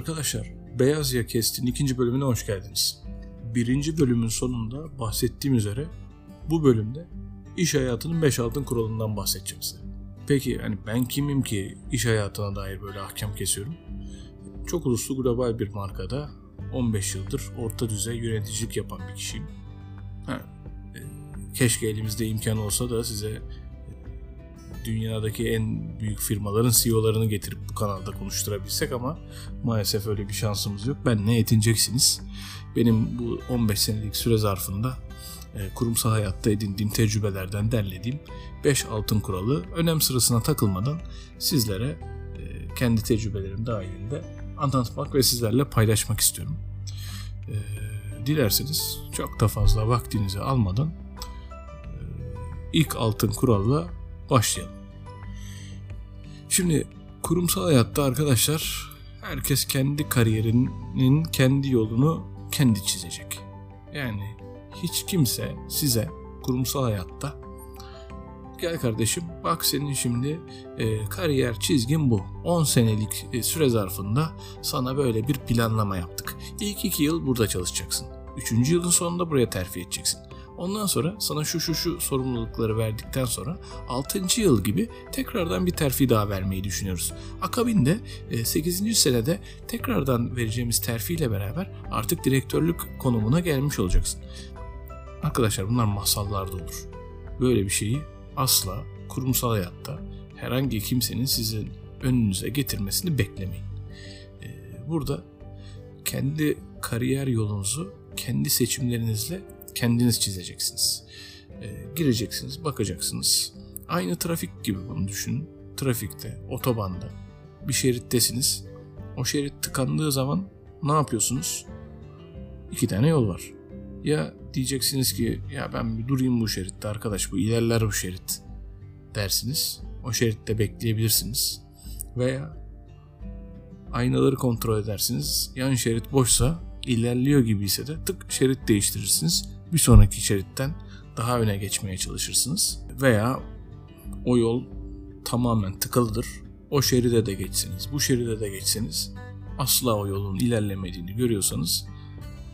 Arkadaşlar Beyaz Yakest'in ikinci bölümüne hoş geldiniz. Birinci bölümün sonunda bahsettiğim üzere bu bölümde iş hayatının 5 altın kuralından bahsedeceğim size. Peki hani ben kimim ki iş hayatına dair böyle ahkam kesiyorum? Çok uluslu global bir markada 15 yıldır orta düzey yöneticilik yapan bir kişiyim. Ha, e, keşke elimizde imkan olsa da size dünyadaki en büyük firmaların CEO'larını getirip bu kanalda konuşturabilsek ama maalesef öyle bir şansımız yok. Ben ne yetineceksiniz? Benim bu 15 senelik süre zarfında e, kurumsal hayatta edindiğim tecrübelerden derlediğim 5 altın kuralı önem sırasına takılmadan sizlere e, kendi tecrübelerim dahilinde anlatmak ve sizlerle paylaşmak istiyorum. E, dilerseniz çok da fazla vaktinizi almadan ilk altın kuralla başlayalım. Şimdi kurumsal hayatta arkadaşlar herkes kendi kariyerinin kendi yolunu kendi çizecek. Yani hiç kimse size kurumsal hayatta gel kardeşim bak senin şimdi e, kariyer çizgin bu. 10 senelik e, süre zarfında sana böyle bir planlama yaptık. İlk 2 yıl burada çalışacaksın. 3. yılın sonunda buraya terfi edeceksin. Ondan sonra sana şu şu şu sorumlulukları verdikten sonra 6. yıl gibi tekrardan bir terfi daha vermeyi düşünüyoruz. Akabinde 8. E, senede tekrardan vereceğimiz terfi ile beraber artık direktörlük konumuna gelmiş olacaksın. Arkadaşlar bunlar masallarda olur. Böyle bir şeyi asla kurumsal hayatta herhangi kimsenin sizin önünüze getirmesini beklemeyin. E, burada kendi kariyer yolunuzu kendi seçimlerinizle kendiniz çizeceksiniz. E, gireceksiniz, bakacaksınız. Aynı trafik gibi bunu düşünün. Trafikte, otobanda bir şerittesiniz. O şerit tıkandığı zaman ne yapıyorsunuz? İki tane yol var. Ya diyeceksiniz ki ya ben bir durayım bu şeritte arkadaş bu ilerler bu şerit dersiniz. O şeritte bekleyebilirsiniz. Veya aynaları kontrol edersiniz. Yan şerit boşsa ilerliyor gibi ise de tık şerit değiştirirsiniz bir sonraki şeritten daha öne geçmeye çalışırsınız. Veya o yol tamamen tıkalıdır. O şeride de geçseniz, bu şeride de geçseniz asla o yolun ilerlemediğini görüyorsanız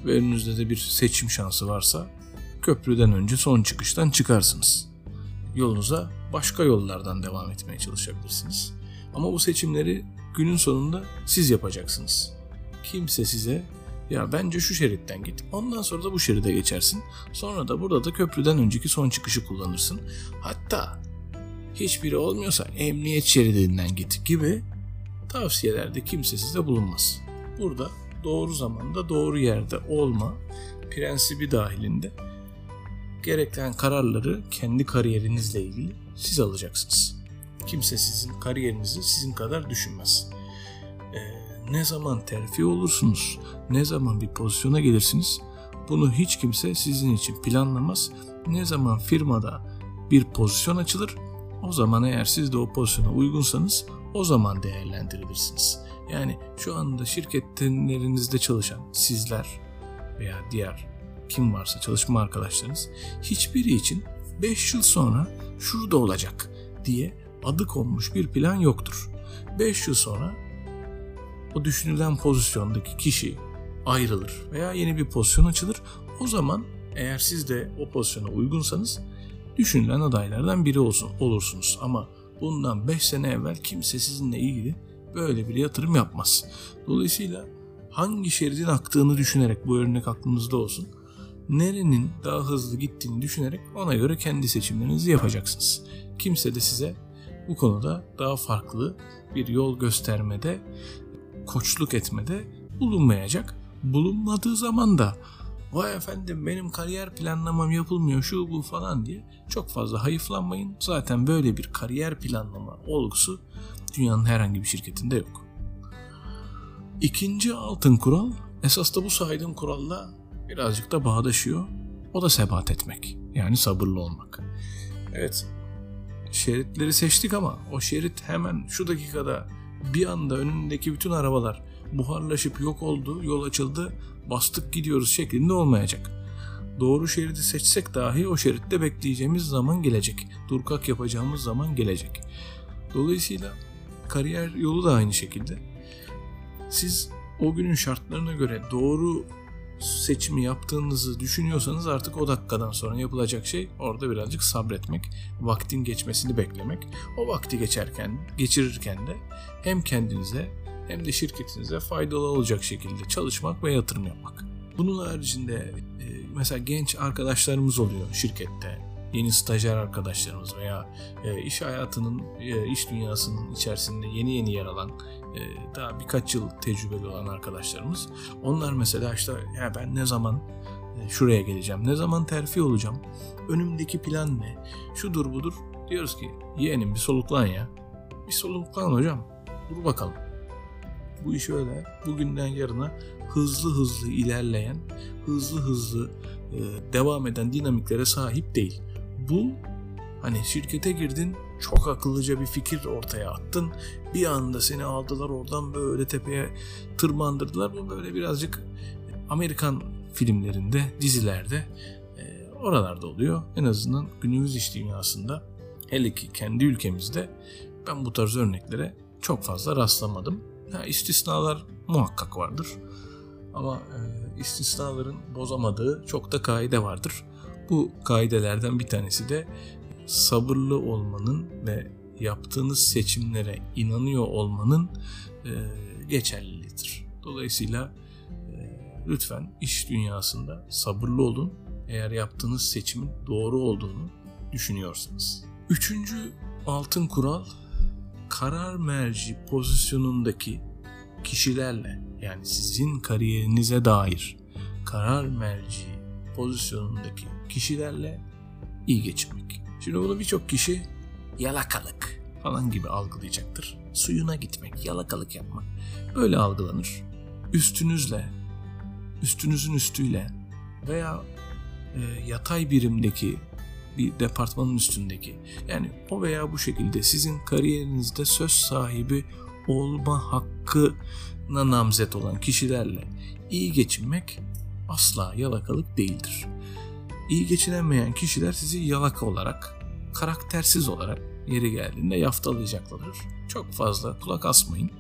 ve önünüzde de bir seçim şansı varsa köprüden önce son çıkıştan çıkarsınız. Yolunuza başka yollardan devam etmeye çalışabilirsiniz. Ama bu seçimleri günün sonunda siz yapacaksınız. Kimse size ya bence şu şeritten git. Ondan sonra da bu şeride geçersin. Sonra da burada da köprüden önceki son çıkışı kullanırsın. Hatta hiçbiri olmuyorsa emniyet şeridinden git gibi tavsiyelerde kimse size bulunmaz. Burada doğru zamanda doğru yerde olma prensibi dahilinde gereken kararları kendi kariyerinizle ilgili siz alacaksınız. Kimse sizin kariyerinizi sizin kadar düşünmez. Ne zaman terfi olursunuz, ne zaman bir pozisyona gelirsiniz bunu hiç kimse sizin için planlamaz. Ne zaman firmada bir pozisyon açılır o zaman eğer siz de o pozisyona uygunsanız o zaman değerlendirilirsiniz. Yani şu anda şirketlerinizde çalışan sizler veya diğer kim varsa çalışma arkadaşlarınız hiçbiri için 5 yıl sonra şurada olacak diye adı konmuş bir plan yoktur. 5 yıl sonra o düşünülen pozisyondaki kişi ayrılır veya yeni bir pozisyon açılır. O zaman eğer siz de o pozisyona uygunsanız düşünülen adaylardan biri olsun olursunuz. Ama bundan 5 sene evvel kimse sizinle ilgili böyle bir yatırım yapmaz. Dolayısıyla hangi şeridin aktığını düşünerek bu örnek aklınızda olsun. Nerenin daha hızlı gittiğini düşünerek ona göre kendi seçimlerinizi yapacaksınız. Kimse de size bu konuda daha farklı bir yol göstermede koçluk etmede bulunmayacak. Bulunmadığı zaman da vay efendim benim kariyer planlamam yapılmıyor şu bu falan diye çok fazla hayıflanmayın. Zaten böyle bir kariyer planlama olgusu dünyanın herhangi bir şirketinde yok. İkinci altın kural esas da bu saydığım kuralla birazcık da bağdaşıyor. O da sebat etmek. Yani sabırlı olmak. Evet şeritleri seçtik ama o şerit hemen şu dakikada bir anda önündeki bütün arabalar buharlaşıp yok oldu, yol açıldı, bastık gidiyoruz şeklinde olmayacak. Doğru şeridi seçsek dahi o şeritte bekleyeceğimiz zaman gelecek. Durkak yapacağımız zaman gelecek. Dolayısıyla kariyer yolu da aynı şekilde. Siz o günün şartlarına göre doğru seçimi yaptığınızı düşünüyorsanız artık o dakikadan sonra yapılacak şey orada birazcık sabretmek, vaktin geçmesini beklemek. O vakti geçerken, geçirirken de hem kendinize hem de şirketinize faydalı olacak şekilde çalışmak ve yatırım yapmak. Bunun haricinde e, mesela genç arkadaşlarımız oluyor şirkette. Yeni stajyer arkadaşlarımız veya e, iş hayatının, e, iş dünyasının içerisinde yeni yeni yer alan daha birkaç yıl tecrübeli olan arkadaşlarımız. Onlar mesela işte ya ben ne zaman şuraya geleceğim, ne zaman terfi olacağım, önümdeki plan ne, şudur budur. Diyoruz ki yeğenim bir soluklan ya. Bir soluklan hocam. Dur bakalım. Bu iş öyle bugünden yarına hızlı hızlı ilerleyen, hızlı hızlı e, devam eden dinamiklere sahip değil. Bu hani şirkete girdin çok akıllıca bir fikir ortaya attın. Bir anda seni aldılar oradan böyle tepeye tırmandırdılar. Bu böyle birazcık Amerikan filmlerinde, dizilerde e, oralarda oluyor. En azından günümüz iş dünyasında hele ki kendi ülkemizde ben bu tarz örneklere çok fazla rastlamadım. Ha, istisnalar muhakkak vardır. Ama e, istisnaların bozamadığı çok da kaide vardır. Bu kaidelerden bir tanesi de sabırlı olmanın ve yaptığınız seçimlere inanıyor olmanın e, geçerliliğidir. Dolayısıyla e, lütfen iş dünyasında sabırlı olun eğer yaptığınız seçimin doğru olduğunu düşünüyorsanız. Üçüncü altın kural karar merci pozisyonundaki kişilerle yani sizin kariyerinize dair karar merci pozisyonundaki kişilerle iyi geçinmek. Şimdi bunu birçok kişi yalakalık falan gibi algılayacaktır. Suyuna gitmek, yalakalık yapmak böyle algılanır. Üstünüzle, üstünüzün üstüyle veya e, yatay birimdeki bir departmanın üstündeki yani o veya bu şekilde sizin kariyerinizde söz sahibi olma hakkına namzet olan kişilerle iyi geçinmek asla yalakalık değildir. İyi geçinemeyen kişiler sizi yalaka olarak, karaktersiz olarak yeri geldiğinde yaftalayacaklardır. Çok fazla kulak asmayın.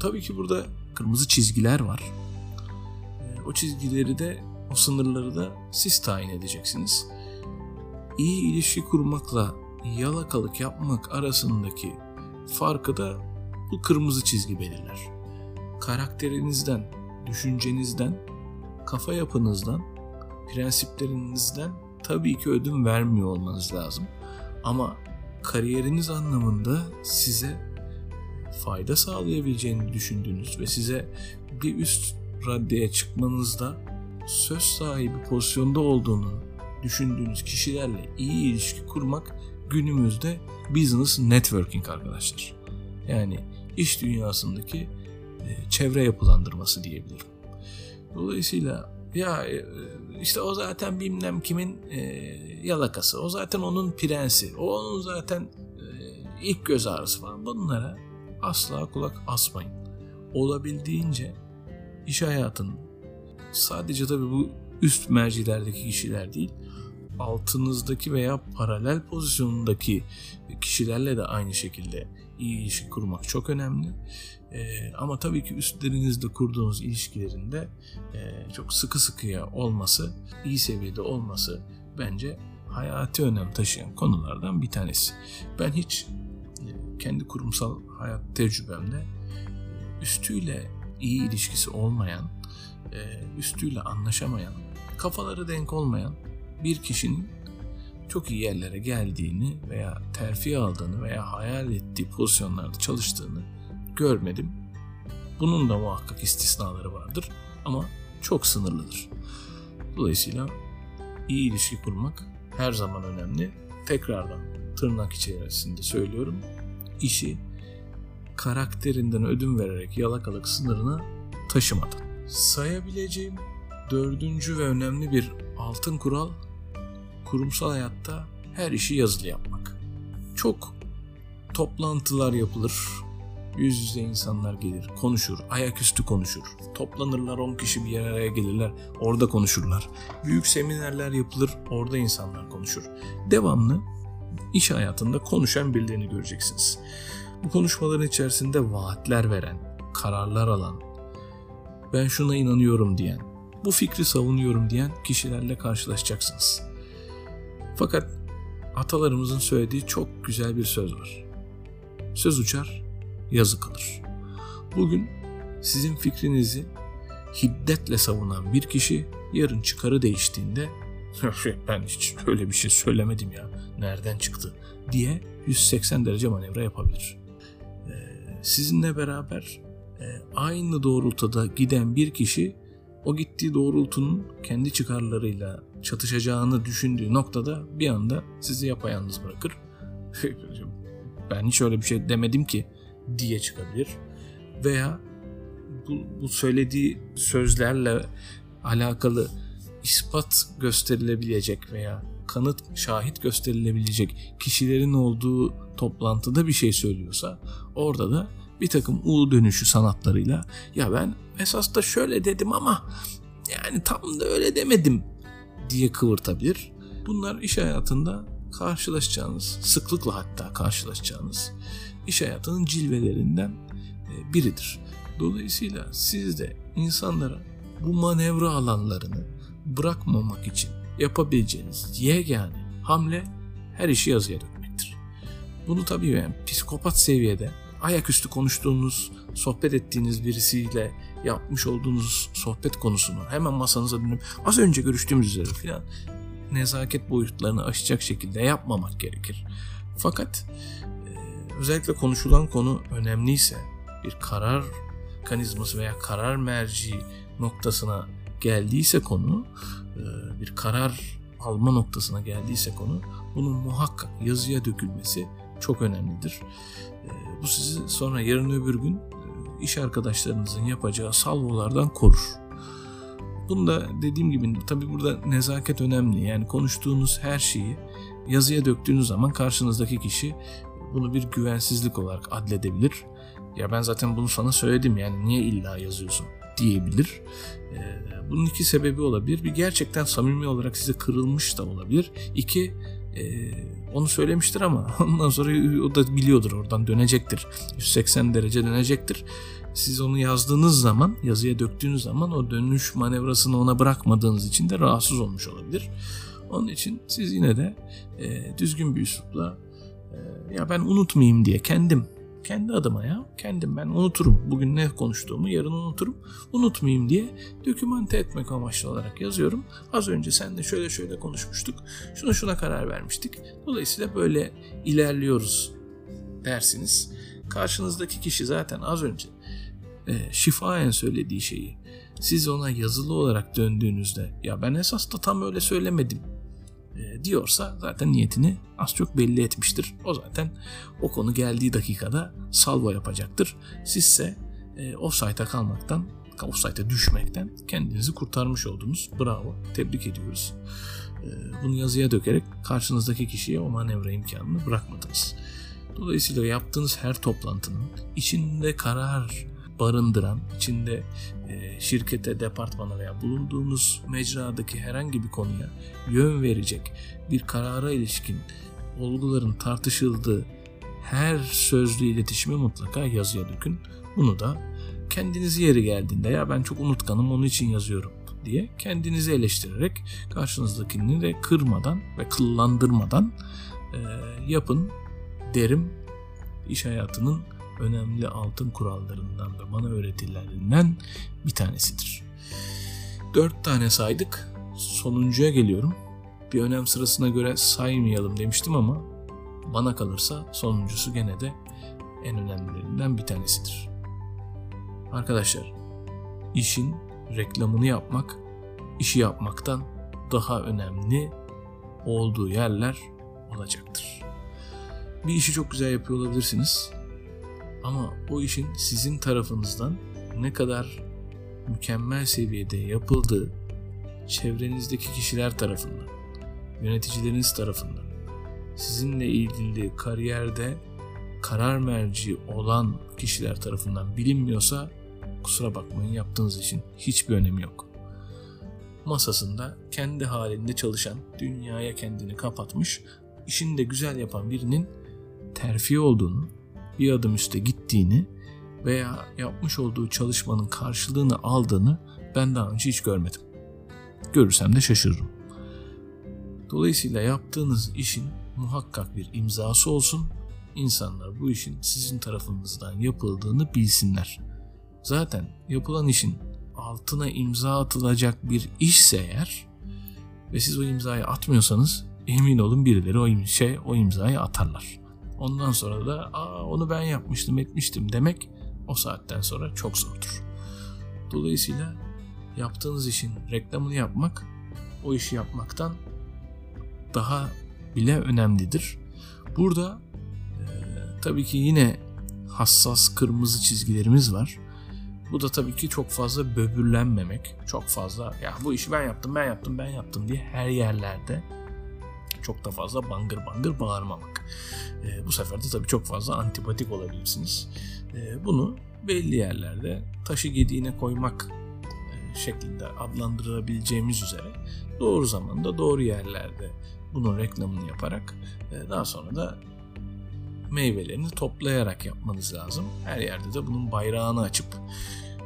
Tabii ki burada kırmızı çizgiler var. Ee, o çizgileri de, o sınırları da siz tayin edeceksiniz iyi ilişki kurmakla yalakalık yapmak arasındaki farkı da bu kırmızı çizgi belirler. Karakterinizden, düşüncenizden, kafa yapınızdan, prensiplerinizden tabii ki ödün vermiyor olmanız lazım. Ama kariyeriniz anlamında size fayda sağlayabileceğini düşündüğünüz ve size bir üst raddeye çıkmanızda söz sahibi pozisyonda olduğunu düşündüğünüz kişilerle iyi ilişki kurmak günümüzde business networking arkadaşlar. Yani iş dünyasındaki e, çevre yapılandırması diyebilirim. Dolayısıyla ya e, işte o zaten bilmem kimin e, yalakası, o zaten onun prensi, o onun zaten ilk göz ağrısı falan. Bunlara asla kulak asmayın. Olabildiğince iş hayatının sadece tabii bu üst mercilerdeki kişiler değil, altınızdaki veya paralel pozisyonundaki kişilerle de aynı şekilde iyi ilişki kurmak çok önemli. Ee, ama tabii ki üstlerinizde kurduğunuz ilişkilerinde e, çok sıkı sıkıya olması, iyi seviyede olması bence hayati önem taşıyan konulardan bir tanesi. Ben hiç e, kendi kurumsal hayat tecrübemde e, üstüyle iyi ilişkisi olmayan, e, üstüyle anlaşamayan, kafaları denk olmayan bir kişinin çok iyi yerlere geldiğini veya terfi aldığını veya hayal ettiği pozisyonlarda çalıştığını görmedim. Bunun da muhakkak istisnaları vardır ama çok sınırlıdır. Dolayısıyla iyi ilişki kurmak her zaman önemli. Tekrardan tırnak içerisinde söylüyorum. İşi karakterinden ödün vererek yalakalık sınırına taşımadan. Sayabileceğim dördüncü ve önemli bir altın kural kurumsal hayatta her işi yazılı yapmak. Çok toplantılar yapılır. Yüz yüze insanlar gelir, konuşur, ayaküstü konuşur. Toplanırlar 10 kişi bir araya gelirler, orada konuşurlar. Büyük seminerler yapılır, orada insanlar konuşur. Devamlı iş hayatında konuşan birilerini göreceksiniz. Bu konuşmaların içerisinde vaatler veren, kararlar alan, ben şuna inanıyorum diyen, bu fikri savunuyorum diyen kişilerle karşılaşacaksınız. Fakat atalarımızın söylediği çok güzel bir söz var. Söz uçar, yazı kalır. Bugün sizin fikrinizi hiddetle savunan bir kişi yarın çıkarı değiştiğinde ben hiç öyle bir şey söylemedim ya nereden çıktı diye 180 derece manevra yapabilir. Ee, sizinle beraber e, aynı doğrultuda giden bir kişi o gittiği doğrultunun kendi çıkarlarıyla çatışacağını düşündüğü noktada bir anda sizi yapayalnız bırakır. ben hiç öyle bir şey demedim ki diye çıkabilir. Veya bu, bu söylediği sözlerle alakalı ispat gösterilebilecek veya kanıt, şahit gösterilebilecek kişilerin olduğu toplantıda bir şey söylüyorsa orada da bir takım U dönüşü sanatlarıyla ya ben esas da şöyle dedim ama yani tam da öyle demedim diye kıvırtabilir. Bunlar iş hayatında karşılaşacağınız, sıklıkla hatta karşılaşacağınız iş hayatının cilvelerinden e, biridir. Dolayısıyla siz de insanlara bu manevra alanlarını bırakmamak için yapabileceğiniz yegane hamle her işi yazıya dökmektir. Bunu tabii yani psikopat seviyede ayaküstü konuştuğunuz, sohbet ettiğiniz birisiyle yapmış olduğunuz sohbet konusunu hemen masanıza dönüp az önce görüştüğümüz üzere filan nezaket boyutlarını aşacak şekilde yapmamak gerekir. Fakat özellikle konuşulan konu önemliyse bir karar mekanizması veya karar merci noktasına geldiyse konu bir karar alma noktasına geldiyse konu bunun muhakkak yazıya dökülmesi çok önemlidir. E, bu sizi sonra yarın öbür gün e, iş arkadaşlarınızın yapacağı salvolardan korur. Bunu da dediğim gibi tabi burada nezaket önemli. Yani konuştuğunuz her şeyi yazıya döktüğünüz zaman karşınızdaki kişi bunu bir güvensizlik olarak adledebilir. Ya ben zaten bunu sana söyledim yani niye illa yazıyorsun diyebilir. Bunun iki sebebi olabilir. Bir gerçekten samimi olarak size kırılmış da olabilir. İki e, onu söylemiştir ama ondan sonra o da biliyordur oradan dönecektir. 180 derece dönecektir. Siz onu yazdığınız zaman, yazıya döktüğünüz zaman o dönüş manevrasını ona bırakmadığınız için de rahatsız olmuş olabilir. Onun için siz yine de e, düzgün bir üslupla e, ya ben unutmayayım diye kendim kendi adıma ya kendim ben unuturum. Bugün ne konuştuğumu yarın unuturum. Unutmayayım diye dokümante etmek amaçlı olarak yazıyorum. Az önce sen de şöyle şöyle konuşmuştuk. Şuna şuna karar vermiştik. Dolayısıyla böyle ilerliyoruz dersiniz. Karşınızdaki kişi zaten az önce e, şifayen söylediği şeyi siz ona yazılı olarak döndüğünüzde ya ben esas da tam öyle söylemedim e, diyorsa zaten niyetini az çok belli etmiştir. O zaten o konu geldiği dakikada salvo yapacaktır. Sizse e, offside'a kalmaktan, offside'a düşmekten kendinizi kurtarmış oldunuz. Bravo, tebrik ediyoruz. E, bunu yazıya dökerek karşınızdaki kişiye o manevra imkanını bırakmadınız. Dolayısıyla yaptığınız her toplantının içinde karar barındıran, içinde e, şirkete, departmana veya bulunduğunuz mecradaki herhangi bir konuya yön verecek bir karara ilişkin olguların tartışıldığı her sözlü iletişime mutlaka yazıya dökün. Bunu da kendinizi yeri geldiğinde ya ben çok unutkanım onun için yazıyorum diye kendinizi eleştirerek karşınızdakini de kırmadan ve kıllandırmadan e, yapın derim iş hayatının önemli altın kurallarından ve bana öğretilerinden bir tanesidir. Dört tane saydık. Sonuncuya geliyorum. Bir önem sırasına göre saymayalım demiştim ama bana kalırsa sonuncusu gene de en önemlilerinden bir tanesidir. Arkadaşlar, işin reklamını yapmak, işi yapmaktan daha önemli olduğu yerler olacaktır. Bir işi çok güzel yapıyor olabilirsiniz ama o işin sizin tarafınızdan ne kadar mükemmel seviyede yapıldığı çevrenizdeki kişiler tarafından, yöneticileriniz tarafından, sizinle ilgili kariyerde karar merci olan kişiler tarafından bilinmiyorsa kusura bakmayın yaptığınız için hiçbir önemi yok. Masasında kendi halinde çalışan, dünyaya kendini kapatmış, işini de güzel yapan birinin terfi olduğunu, bir adım üste gittiğini veya yapmış olduğu çalışmanın karşılığını aldığını ben daha önce hiç görmedim. Görürsem de şaşırırım. Dolayısıyla yaptığınız işin muhakkak bir imzası olsun. İnsanlar bu işin sizin tarafınızdan yapıldığını bilsinler. Zaten yapılan işin altına imza atılacak bir işse eğer ve siz o imzayı atmıyorsanız emin olun birileri o şey o imzayı atarlar. Ondan sonra da Aa, onu ben yapmıştım etmiştim demek o saatten sonra çok zordur. Dolayısıyla yaptığınız işin reklamını yapmak o işi yapmaktan daha bile önemlidir. Burada e, tabii ki yine hassas kırmızı çizgilerimiz var. Bu da tabii ki çok fazla böbürlenmemek, çok fazla ya bu işi ben yaptım, ben yaptım, ben yaptım diye her yerlerde çok da fazla bangır bangır bağırmamak. E, bu sefer de tabii çok fazla antipatik olabilirsiniz. E, bunu belli yerlerde taşı gediğine koymak e, şeklinde adlandırabileceğimiz üzere doğru zamanda doğru yerlerde bunun reklamını yaparak e, daha sonra da meyvelerini toplayarak yapmanız lazım. Her yerde de bunun bayrağını açıp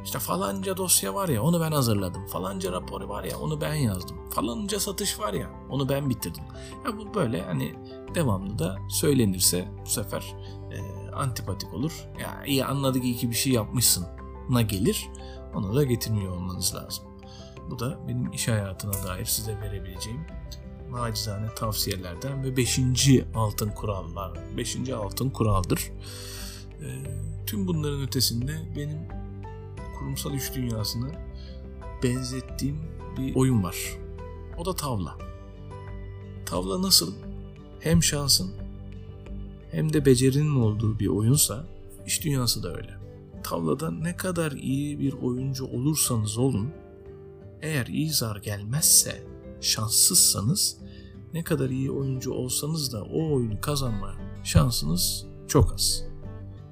işte falanca dosya var ya onu ben hazırladım. Falanca raporu var ya onu ben yazdım. Falanca satış var ya onu ben bitirdim. Ya bu böyle hani devamlı da söylenirse bu sefer e, antipatik olur. Ya iyi anladık iyi ki bir şey yapmışsın na gelir. Onu da getirmiyor olmanız lazım. Bu da benim iş hayatına dair size verebileceğim nacizane tavsiyelerden ve 5. altın kurallar. 5. altın kuraldır. E, tüm bunların ötesinde benim kurumsal iş dünyasına benzettiğim bir oyun var. O da tavla. Tavla nasıl hem şansın hem de becerinin olduğu bir oyunsa iş dünyası da öyle. Tavlada ne kadar iyi bir oyuncu olursanız olun eğer iyi zar gelmezse şanssızsanız ne kadar iyi oyuncu olsanız da o oyunu kazanma şansınız çok az.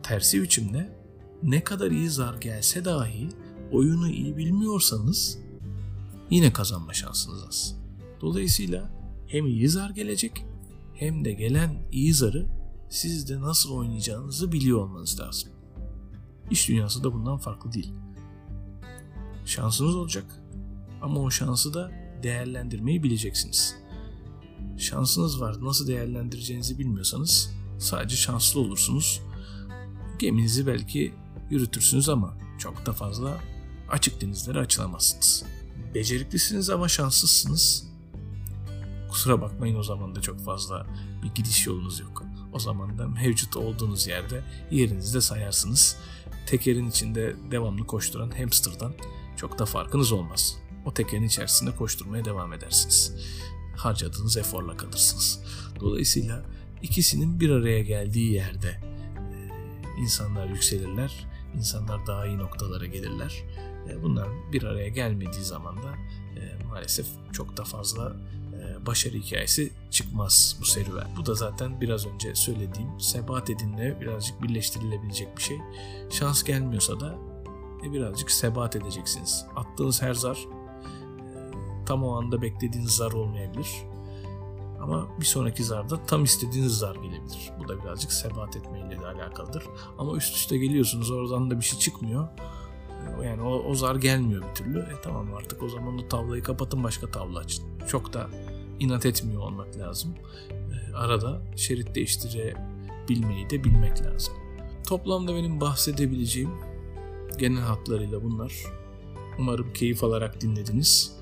Tersi biçimde ne kadar iyi zar gelse dahi oyunu iyi bilmiyorsanız yine kazanma şansınız az. Dolayısıyla hem iyi zar gelecek hem de gelen iyi zarı siz de nasıl oynayacağınızı biliyor olmanız lazım. İş dünyası da bundan farklı değil. Şansınız olacak ama o şansı da değerlendirmeyi bileceksiniz. Şansınız var nasıl değerlendireceğinizi bilmiyorsanız sadece şanslı olursunuz. Geminizi belki yürütürsünüz ama çok da fazla açık denizlere açılamazsınız. Beceriklisiniz ama şanssızsınız. Kusura bakmayın o zaman da çok fazla bir gidiş yolunuz yok. O zaman da mevcut olduğunuz yerde yerinizde sayarsınız. Tekerin içinde devamlı koşturan hamsterdan çok da farkınız olmaz. O tekerin içerisinde koşturmaya devam edersiniz. Harcadığınız eforla kalırsınız. Dolayısıyla ikisinin bir araya geldiği yerde insanlar yükselirler, insanlar daha iyi noktalara gelirler. Bunlar bir araya gelmediği zaman da maalesef çok da fazla başarı hikayesi çıkmaz bu serüven. Bu da zaten biraz önce söylediğim sebat edinle birazcık birleştirilebilecek bir şey. Şans gelmiyorsa da birazcık sebat edeceksiniz. Attığınız her zar tam o anda beklediğiniz zar olmayabilir. Ama bir sonraki zarda tam istediğiniz zar gelebilir. Bu da birazcık sebat etmeyle de alakalıdır. Ama üst üste geliyorsunuz oradan da bir şey çıkmıyor. Yani o, o zar gelmiyor bir türlü. E tamam artık o zaman o tavlayı kapatın başka tavla açın. Çok da inat etmiyor olmak lazım. E, arada şerit değiştirebilmeyi de bilmek lazım. Toplamda benim bahsedebileceğim genel hatlarıyla bunlar. Umarım keyif alarak dinlediniz.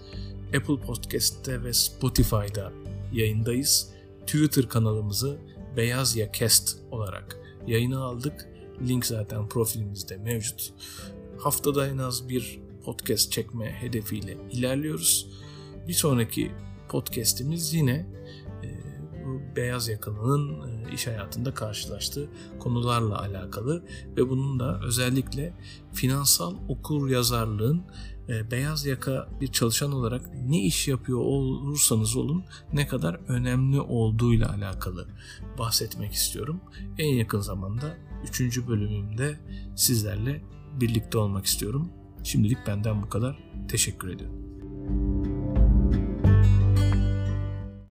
Apple Podcast'te ve Spotify'da yayındayız. Twitter kanalımızı Beyaz Ya Cast olarak yayına aldık. Link zaten profilimizde mevcut. Haftada en az bir podcast çekme hedefiyle ilerliyoruz. Bir sonraki podcast'imiz yine e, beyaz yakalının e, iş hayatında karşılaştığı konularla alakalı ve bunun da özellikle finansal okur yazarlığın e, beyaz yaka bir çalışan olarak ne iş yapıyor olursanız olun ne kadar önemli olduğuyla alakalı bahsetmek istiyorum. En yakın zamanda 3. bölümümde sizlerle birlikte olmak istiyorum. Şimdilik benden bu kadar. Teşekkür ediyorum.